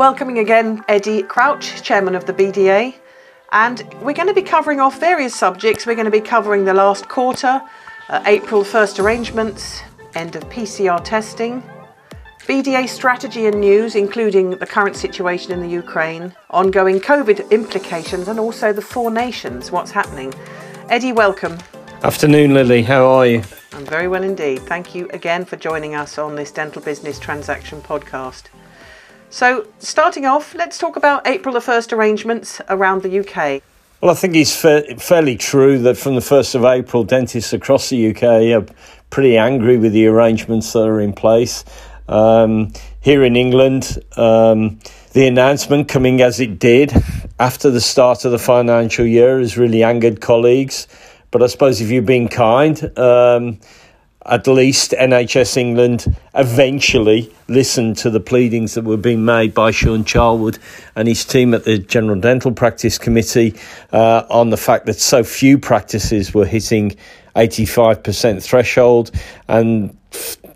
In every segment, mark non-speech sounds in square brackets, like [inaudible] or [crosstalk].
Welcoming again Eddie Crouch, Chairman of the BDA. And we're going to be covering off various subjects. We're going to be covering the last quarter, uh, April 1st arrangements, end of PCR testing, BDA strategy and news, including the current situation in the Ukraine, ongoing COVID implications, and also the four nations, what's happening. Eddie, welcome. Afternoon, Lily. How are you? I'm very well indeed. Thank you again for joining us on this Dental Business Transaction podcast. So, starting off, let's talk about April the 1st arrangements around the UK. Well, I think it's fa- fairly true that from the 1st of April, dentists across the UK are pretty angry with the arrangements that are in place. Um, here in England, um, the announcement coming as it did after the start of the financial year has really angered colleagues. But I suppose if you've been kind, um, at least NHS England eventually listened to the pleadings that were being made by Shawn Charlwood and his team at the General Dental Practice Committee uh, on the fact that so few practices were hitting 85% threshold and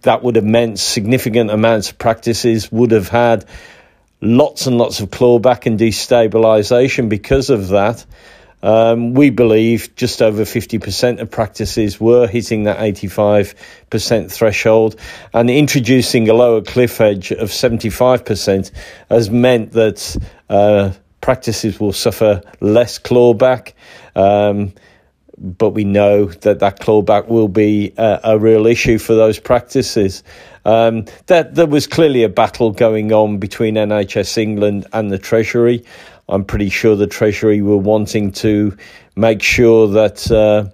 that would have meant significant amounts of practices would have had lots and lots of clawback and destabilisation because of that. Um, we believe just over 50% of practices were hitting that 85% threshold, and introducing a lower cliff edge of 75% has meant that uh, practices will suffer less clawback. Um, but we know that that clawback will be a, a real issue for those practices. Um, that there was clearly a battle going on between NHS England and the Treasury. I'm pretty sure the Treasury were wanting to make sure that uh,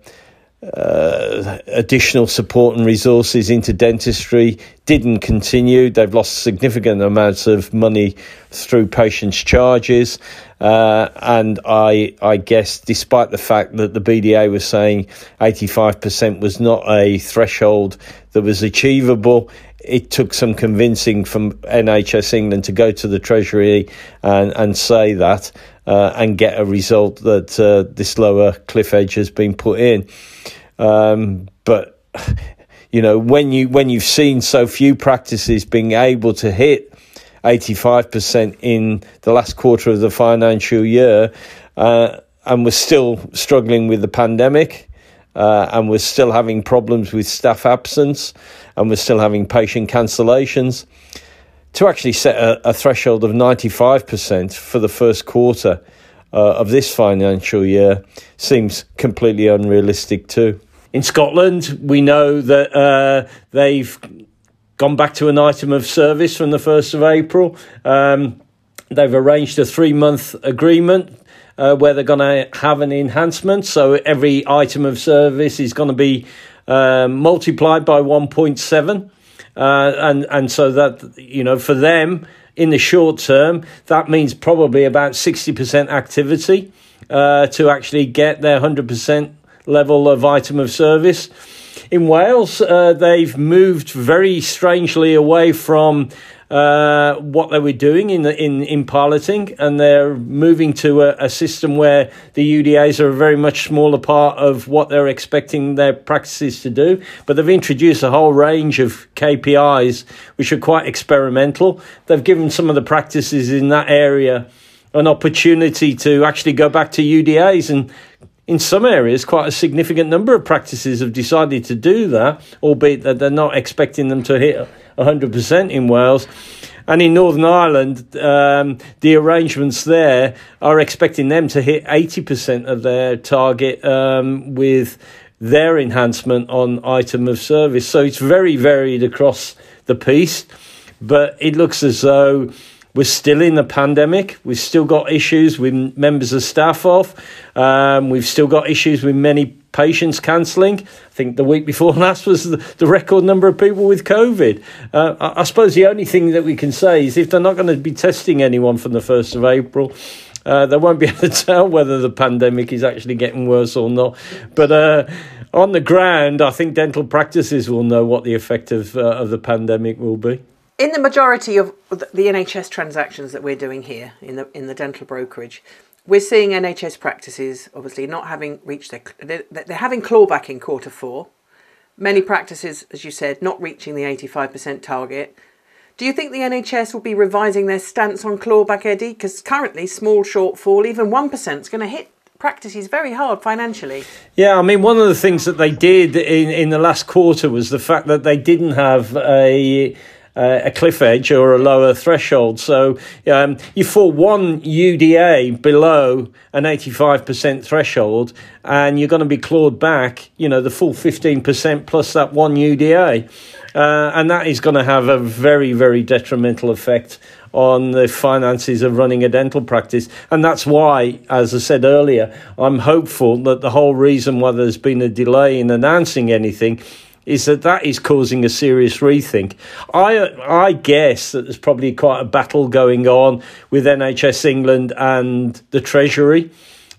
uh, additional support and resources into dentistry didn't continue. They've lost significant amounts of money through patients' charges. Uh, and I, I guess, despite the fact that the BDA was saying 85% was not a threshold that was achievable, it took some convincing from NHS England to go to the Treasury and, and say that uh, and get a result that uh, this lower cliff edge has been put in. Um, but you know when you when you've seen so few practices being able to hit 85% in the last quarter of the financial year, uh, and we're still struggling with the pandemic uh, and we're still having problems with staff absence, and we're still having patient cancellations. To actually set a, a threshold of 95% for the first quarter uh, of this financial year seems completely unrealistic too. In Scotland, we know that uh, they've gone back to an item of service from the 1st of April. Um, they've arranged a three month agreement uh, where they're going to have an enhancement. So every item of service is going to be uh, multiplied by 1.7. Uh, and, and so that, you know, for them in the short term, that means probably about 60% activity uh, to actually get their 100% level of item of service. In Wales, uh, they've moved very strangely away from uh, what they were doing in the, in in piloting, and they're moving to a, a, system where the UDAs are a very much smaller part of what they're expecting their practices to do. But they've introduced a whole range of KPIs which are quite experimental. They've given some of the practices in that area an opportunity to actually go back to UDAs and in some areas, quite a significant number of practices have decided to do that, albeit that they're not expecting them to hit 100% in Wales. And in Northern Ireland, um, the arrangements there are expecting them to hit 80% of their target um, with their enhancement on item of service. So it's very varied across the piece, but it looks as though we're still in the pandemic. We've still got issues with members of staff off. Um, we've still got issues with many patients cancelling. I think the week before [laughs] last was the, record number of people with COVID. Uh, I, I, suppose the only thing that we can say is if they're not going to be testing anyone from the 1st of April, uh, they won't be [laughs] able to tell whether the pandemic is actually getting worse or not. But uh, on the ground, I think dental practices will know what the effect of, uh, of the pandemic will be in the majority of the NHS transactions that we're doing here in the in the dental brokerage, we're seeing NHS practices obviously not having reached their they're, they're having clawback in quarter four. Many practices, as you said, not reaching the 85% target. Do you think the NHS will be revising their stance on clawback, Eddie? Because currently, small shortfall, even 1%, is going to hit practices very hard financially. Yeah, I mean, one of the things that they did in, in the last quarter was the fact that they didn't have a uh, a cliff edge or a lower threshold. So um, you fall one UDA below an 85% threshold, and you're going to be clawed back, you know, the full 15% plus that one UDA. Uh, and that is going to have a very, very detrimental effect on the finances of running a dental practice. And that's why, as I said earlier, I'm hopeful that the whole reason why there's been a delay in announcing anything is that that is causing a serious rethink. I I guess that there's probably quite a battle going on with NHS England and the Treasury,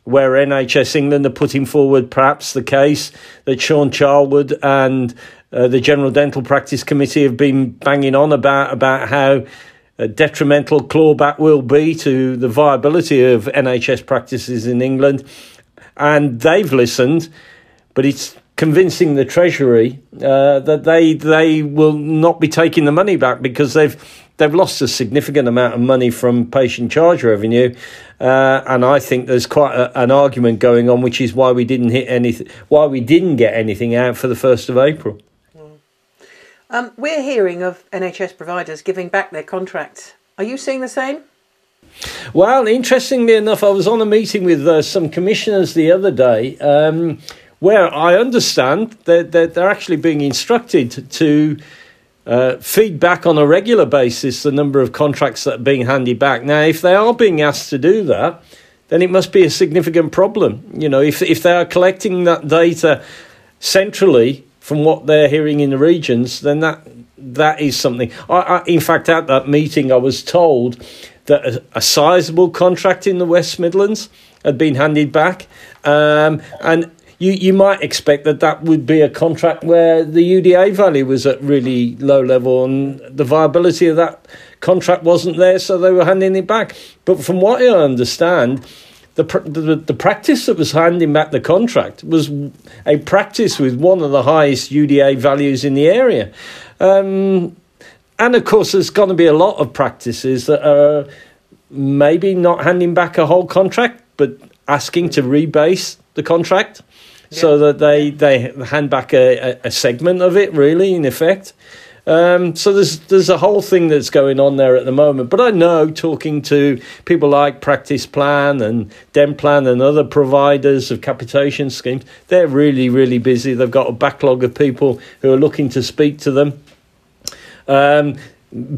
where NHS England are putting forward perhaps the case that Shawn Charlwood and uh, the General Dental Practice Committee have been banging on about about how uh, detrimental clawback will be to the viability of NHS practices in England, and they've listened, but it's convincing the Treasury uh, that they they will not be taking the money back because they've they've lost a significant amount of money from patient charge revenue, uh, and I think there's quite a, an argument going on, which is why we didn't hit anything, why we didn't get anything out for the first of April. Um, we're hearing of NHS providers giving back their contracts. Are you seeing the same? Well, interestingly enough, I was on a meeting with uh, some commissioners the other day. Um, where I understand that, that they're actually being instructed to uh, feed back on a regular basis the number of contracts that are being handed back. Now, if they are being asked to do that, then it must be a significant problem. You know, if, if they are collecting that data centrally from what they're hearing in the regions, then that that is something. I, I, in fact, at that meeting, I was told that a, a sizable contract in the West Midlands had been handed back, um, and you, you might expect that that would be a contract where the UDA value was at really low level and the viability of that contract wasn't there, so they were handing it back. But from what I understand, the, the, the practice that was handing back the contract was a practice with one of the highest UDA values in the area. Um, and of course, there's going to be a lot of practices that are maybe not handing back a whole contract, but asking to rebase the contract so that they they hand back a, a, segment of it, really, in effect. Um, so there's there's a whole thing that's going on there at the moment. But I know talking to people like Practice Plan and Denplan and other providers of capitation schemes, they're really really busy. They've got a backlog of people who are looking to speak to them. Um,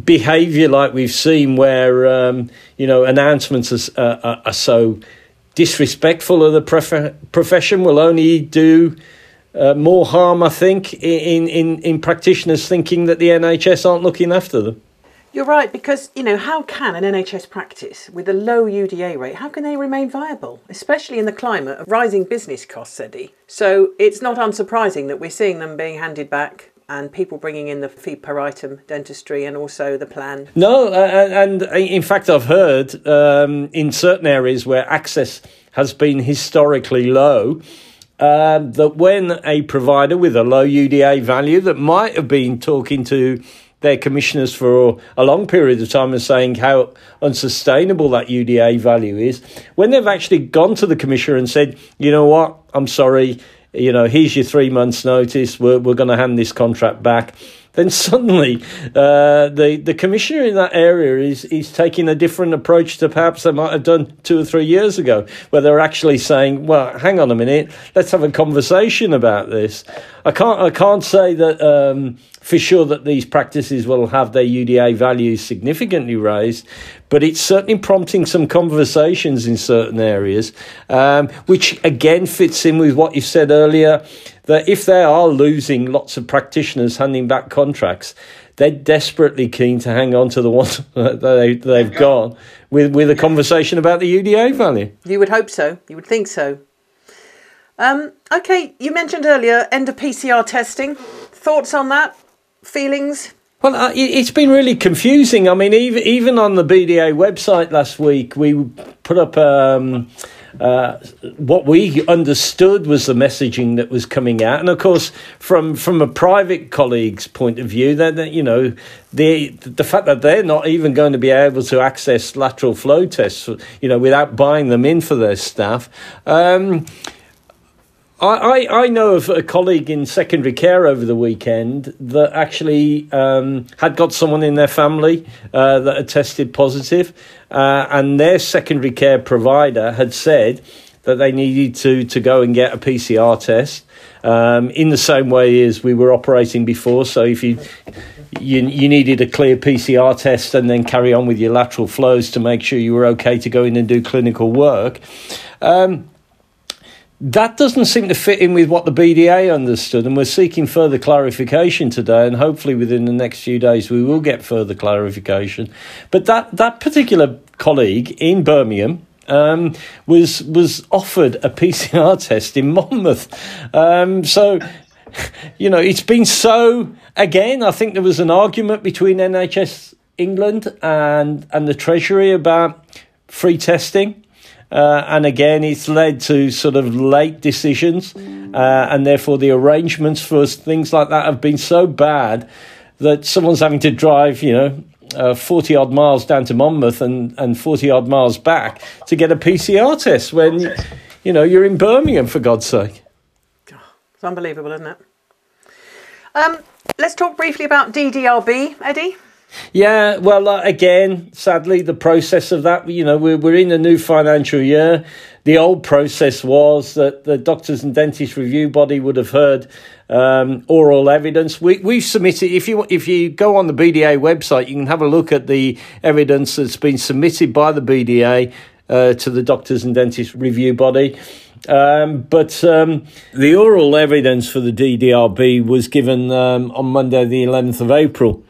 behavior like we've seen where um, you know announcements are, uh, are so disrespectful of the prof- profession will only do uh, more harm, I think, in, in, in practitioners thinking that the NHS aren't looking after them. You're right, because, you know, how can an NHS practice with a low UDA rate, how can they remain viable, especially in the climate of rising business costs, Eddie? So it's not unsurprising that we're seeing them being handed back and people bringing in the fee per item dentistry and also the plan? No, uh, and in fact, I've heard um, in certain areas where access has been historically low. Uh, that when a provider with a low UDA value that might have been talking to their commissioners for a long period of time and saying how unsustainable that UDA value is, when they've actually gone to the commissioner and said, you know what, I'm sorry, you know, here's your three months' notice. We're we're going to hand this contract back. Then suddenly, uh, the the commissioner in that area is is taking a different approach to perhaps they might have done two or three years ago, where they're actually saying, "Well, hang on a minute, let's have a conversation about this." I can't I can't say that um, for sure that these practices will have their UDA values significantly raised, but it's certainly prompting some conversations in certain areas, um, which again fits in with what you said earlier that if they are losing lots of practitioners handing back contracts, they're desperately keen to hang on to the ones [laughs] that they, they've got with, with a conversation about the UDA value. You would hope so. You would think so. Um, okay, you mentioned earlier end of PCR testing. Thoughts on that? feelings? Well, it, has been really confusing. I mean, even even on the BDA website last week, we put up um, uh, what we understood was the messaging that was coming out, and of course, from from a private colleague's point of view, that you know the the fact that they're not even going to be able to access lateral flow tests, you know, without buying them in for their staff. Um, I, I, I know of a colleague in secondary care over the weekend that actually um, had got someone in their family uh, that had tested positive, uh, and their secondary care provider had said that they needed to, to go and get a PCR test um, in the same way as we were operating before. So if you, you you needed a clear PCR test and then carry on with your lateral flows to make sure you were okay to go in and do clinical work. Um, that doesn't seem to fit in with what the BDA understood, and we're seeking further clarification today. And hopefully, within the next few days, we will get further clarification. But that that particular colleague in Birmingham um, was was offered a [laughs] PCR test in Monmouth. Um, so, you know, it's been so. Again, I think there was an argument between NHS England and and the Treasury about free testing. Uh, and again, it's led to sort of late decisions, uh, and therefore the arrangements for things like that have been so bad that someone's having to drive, you know, uh, 40 odd miles down to Monmouth and, and 40 odd miles back to get a PCR test when, you know, you're in Birmingham, for God's sake. It's unbelievable, isn't it? Um, let's talk briefly about DDRB, Eddie. Yeah, well, uh, again, sadly, the process of that, you know, we're, we're in a new financial year. The old process was that the Doctors and Dentists Review Body would have heard um, oral evidence. We, we've submitted, if you, if you go on the BDA website, you can have a look at the evidence that's been submitted by the BDA uh, to the Doctors and Dentists Review Body. Um, but um, the oral evidence for the DDRB was given um, on Monday, the 11th of April.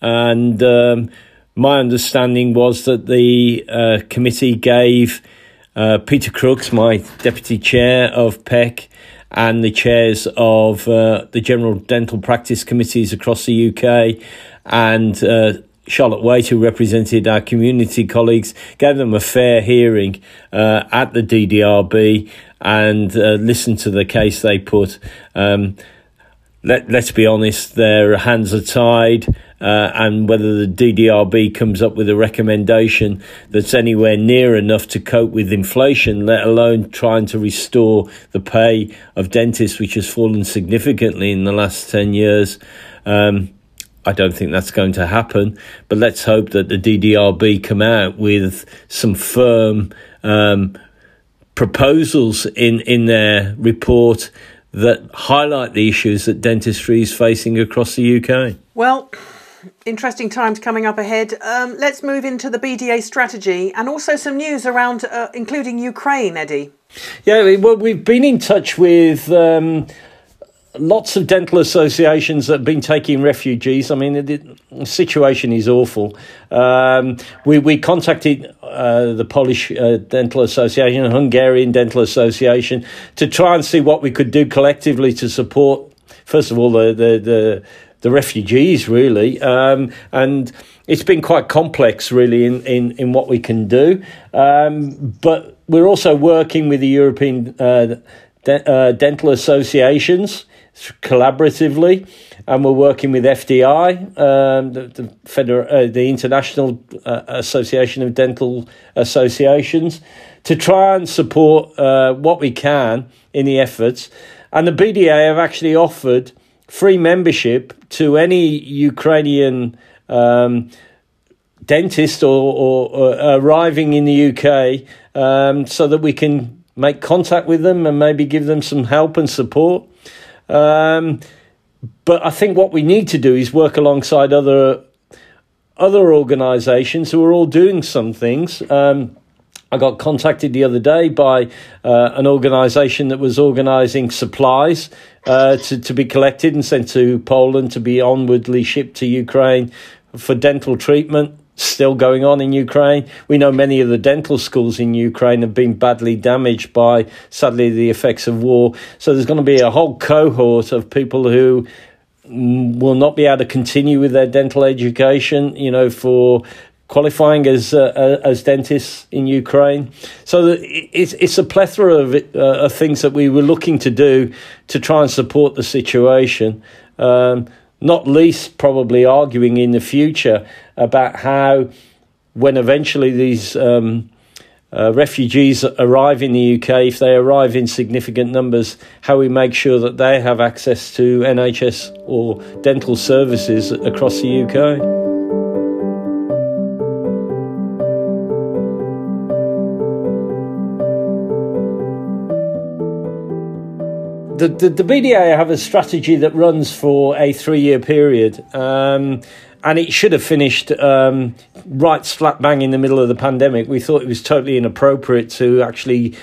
And um, my understanding was that the uh, committee gave uh, Peter Crooks, my deputy chair of PEC, and the chairs of uh, the general dental practice committees across the UK, and uh, Charlotte Waite, who represented our community colleagues, gave them a fair hearing uh, at the DDRB and uh, listened to the case they put. Um, let, let's be honest, their hands are tied uh, and whether the DDRB comes up with a recommendation that's anywhere near enough to cope with inflation, let alone trying to restore the pay of dentists, which has fallen significantly in the last 10 years. Um, I don't think that's going to happen, but let's hope that the DDRB come out with some firm um, proposals in, in their report that highlight the issues that dentistry is facing across the UK. Well, interesting times coming up ahead. Um, let's move into the BDA strategy and also some news around, uh, including Ukraine, Eddie. Yeah, well, we've been in touch with um, lots of dental associations that have been taking refugees. I mean, the, situation is awful. Um, we, we contacted uh, the Polish uh, Dental Association, Hungarian Dental Association, to try and see what we could do collectively to support, first of all, the, the, the the refugees, really. Um, and it's been quite complex, really, in, in, in what we can do. Um, but we're also working with the European uh, de- uh, dental associations collaboratively, and we're working with FDI, um, the the, uh, the International uh, Association of Dental Associations, to try and support uh, what we can in the efforts. And the BDA have actually offered free membership to any Ukrainian um, dentist or, or, or, arriving in the UK um, so that we can make contact with them and maybe give them some help and support. Um, but I think what we need to do is work alongside other other organisations who are all doing some things. Um, I got contacted the other day by uh, an organisation that was organising supplies uh, to, to be collected and sent to Poland to be onwardly shipped to Ukraine for dental treatment. Still going on in Ukraine. We know many of the dental schools in Ukraine have been badly damaged by, sadly, the effects of war. So there's going to be a whole cohort of people who will not be able to continue with their dental education, you know, for qualifying as uh, uh as dentists in Ukraine. So it's it's a plethora of, uh, of things that we were looking to do to try and support the situation. Um, not least, probably arguing in the future about how, when eventually these um, uh, refugees arrive in the UK, if they arrive in significant numbers, how we make sure that they have access to NHS or dental services across the UK. The, the, the, BDA have a strategy that runs for a three year period. Um, and it should have finished um, right slap bang in the middle of the pandemic. We thought it was totally inappropriate to actually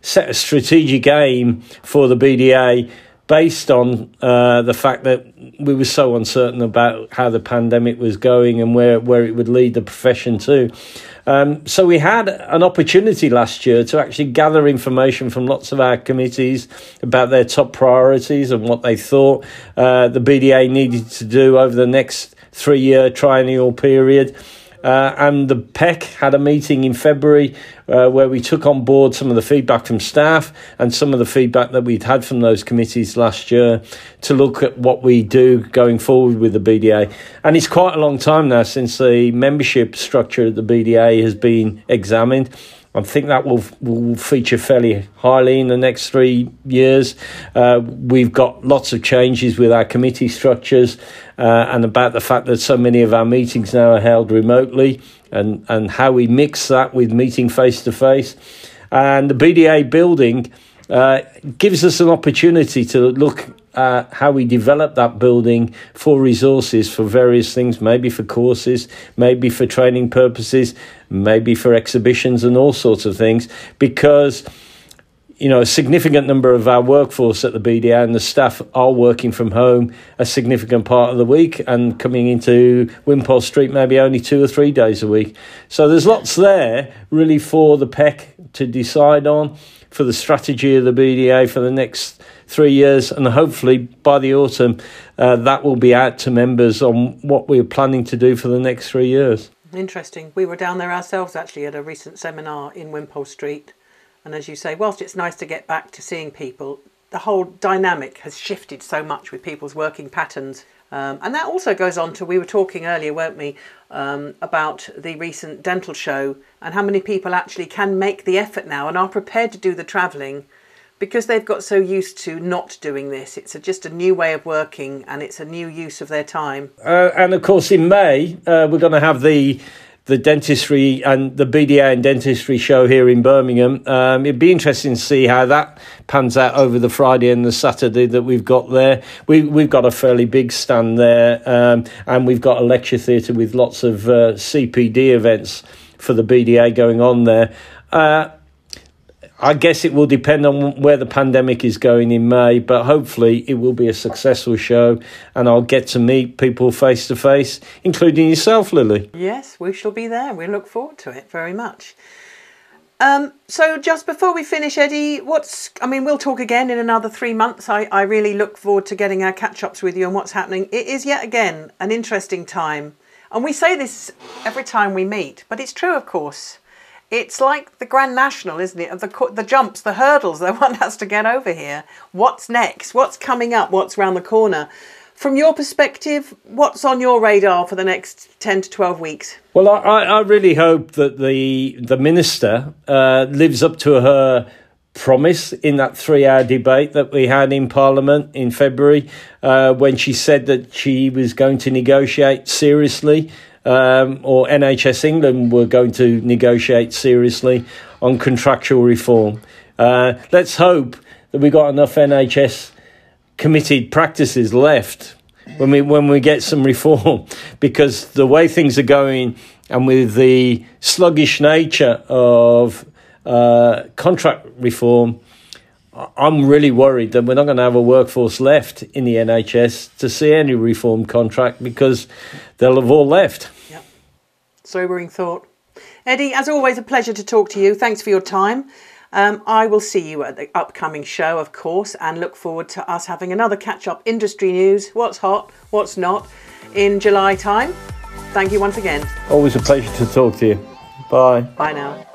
set a strategic aim for the BDA based on uh, the fact that we were so uncertain about how the pandemic was going and where, where it would lead the profession to. Um, so we had an opportunity last year to actually gather information from lots of our committees about their top priorities and what they thought uh, the BDA needed to do over the next three year triennial period. Uh, and the PEC had a meeting in February uh, where we took on board some of the feedback from staff and some of the feedback that we'd had from those committees last year to look at what we do going forward with the BDA. And it's quite a long time now since the membership structure of the BDA has been examined. I think that will will feature fairly highly in the next three years. Uh, we've got lots of changes with our committee structures uh, and about the fact that so many of our meetings now are held remotely and, and how we mix that with meeting face to face. And the BDA building uh, gives us an opportunity to look at how we develop that building for resources for various things, maybe for courses, maybe for training purposes, maybe for exhibitions and all sorts of things, because you know, a significant number of our workforce at the BDA and the staff are working from home a significant part of the week and coming into Wimpole Street maybe only two or three days a week. So there's lots there really for the PEC to decide on, for the strategy of the BDA for the next three years, and hopefully by the autumn uh, that will be out to members on what we're planning to do for the next three years. Interesting. We were down there ourselves actually at a recent seminar in Wimpole Street and as you say, whilst it's nice to get back to seeing people, the whole dynamic has shifted so much with people's working patterns. Um, and that also goes on to, we were talking earlier, weren't we, um, about the recent dental show and how many people actually can make the effort now and are prepared to do the travelling because they've got so used to not doing this. It's a, just a new way of working and it's a new use of their time. Uh, and of course, in May, uh, we're going to have the the dentistry and the BDA and dentistry show here in Birmingham. Um, it'd be interesting to see how that pans out over the Friday and the Saturday that we've got there. We, we've got a fairly big stand there, um, and we've got a lecture theatre with lots of uh, CPD events for the BDA going on there. Uh, I guess it will depend on where the pandemic is going in May, but hopefully it will be a successful show and I'll get to meet people face to face, including yourself, Lily. Yes, we shall be there. We look forward to it very much. Um, so just before we finish, Eddie, what's I mean, we'll talk again in another three months. I, I really look forward to getting our catch ups with you and what's happening. It is yet again an interesting time. And we say this every time we meet, but it's true, of course. It's like the Grand National, isn't it? Of the the jumps, the hurdles that [laughs] one has to get over here. What's next? What's coming up? What's round the corner? From your perspective, what's on your radar for the next ten to twelve weeks? Well, I, I really hope that the the minister uh, lives up to her promise in that three hour debate that we had in Parliament in February uh, when she said that she was going to negotiate seriously um, or NHS England were going to negotiate seriously on contractual reform. Uh, let's hope that we got enough NHS committed practices left when we when we get some reform, [laughs] because the way things are going and with the sluggish nature of uh, contract reform, I'm really worried that we're not going to have a workforce left in the NHS to see any reform contract because they'll have all left sobering thought. Eddie, as always, a pleasure to talk to you. Thanks for your time. Um, I will see you at the upcoming show, of course, and look forward to us having another catch up industry news what's hot, what's not in July time. Thank you once again. Always a pleasure to talk to you. Bye. Bye now.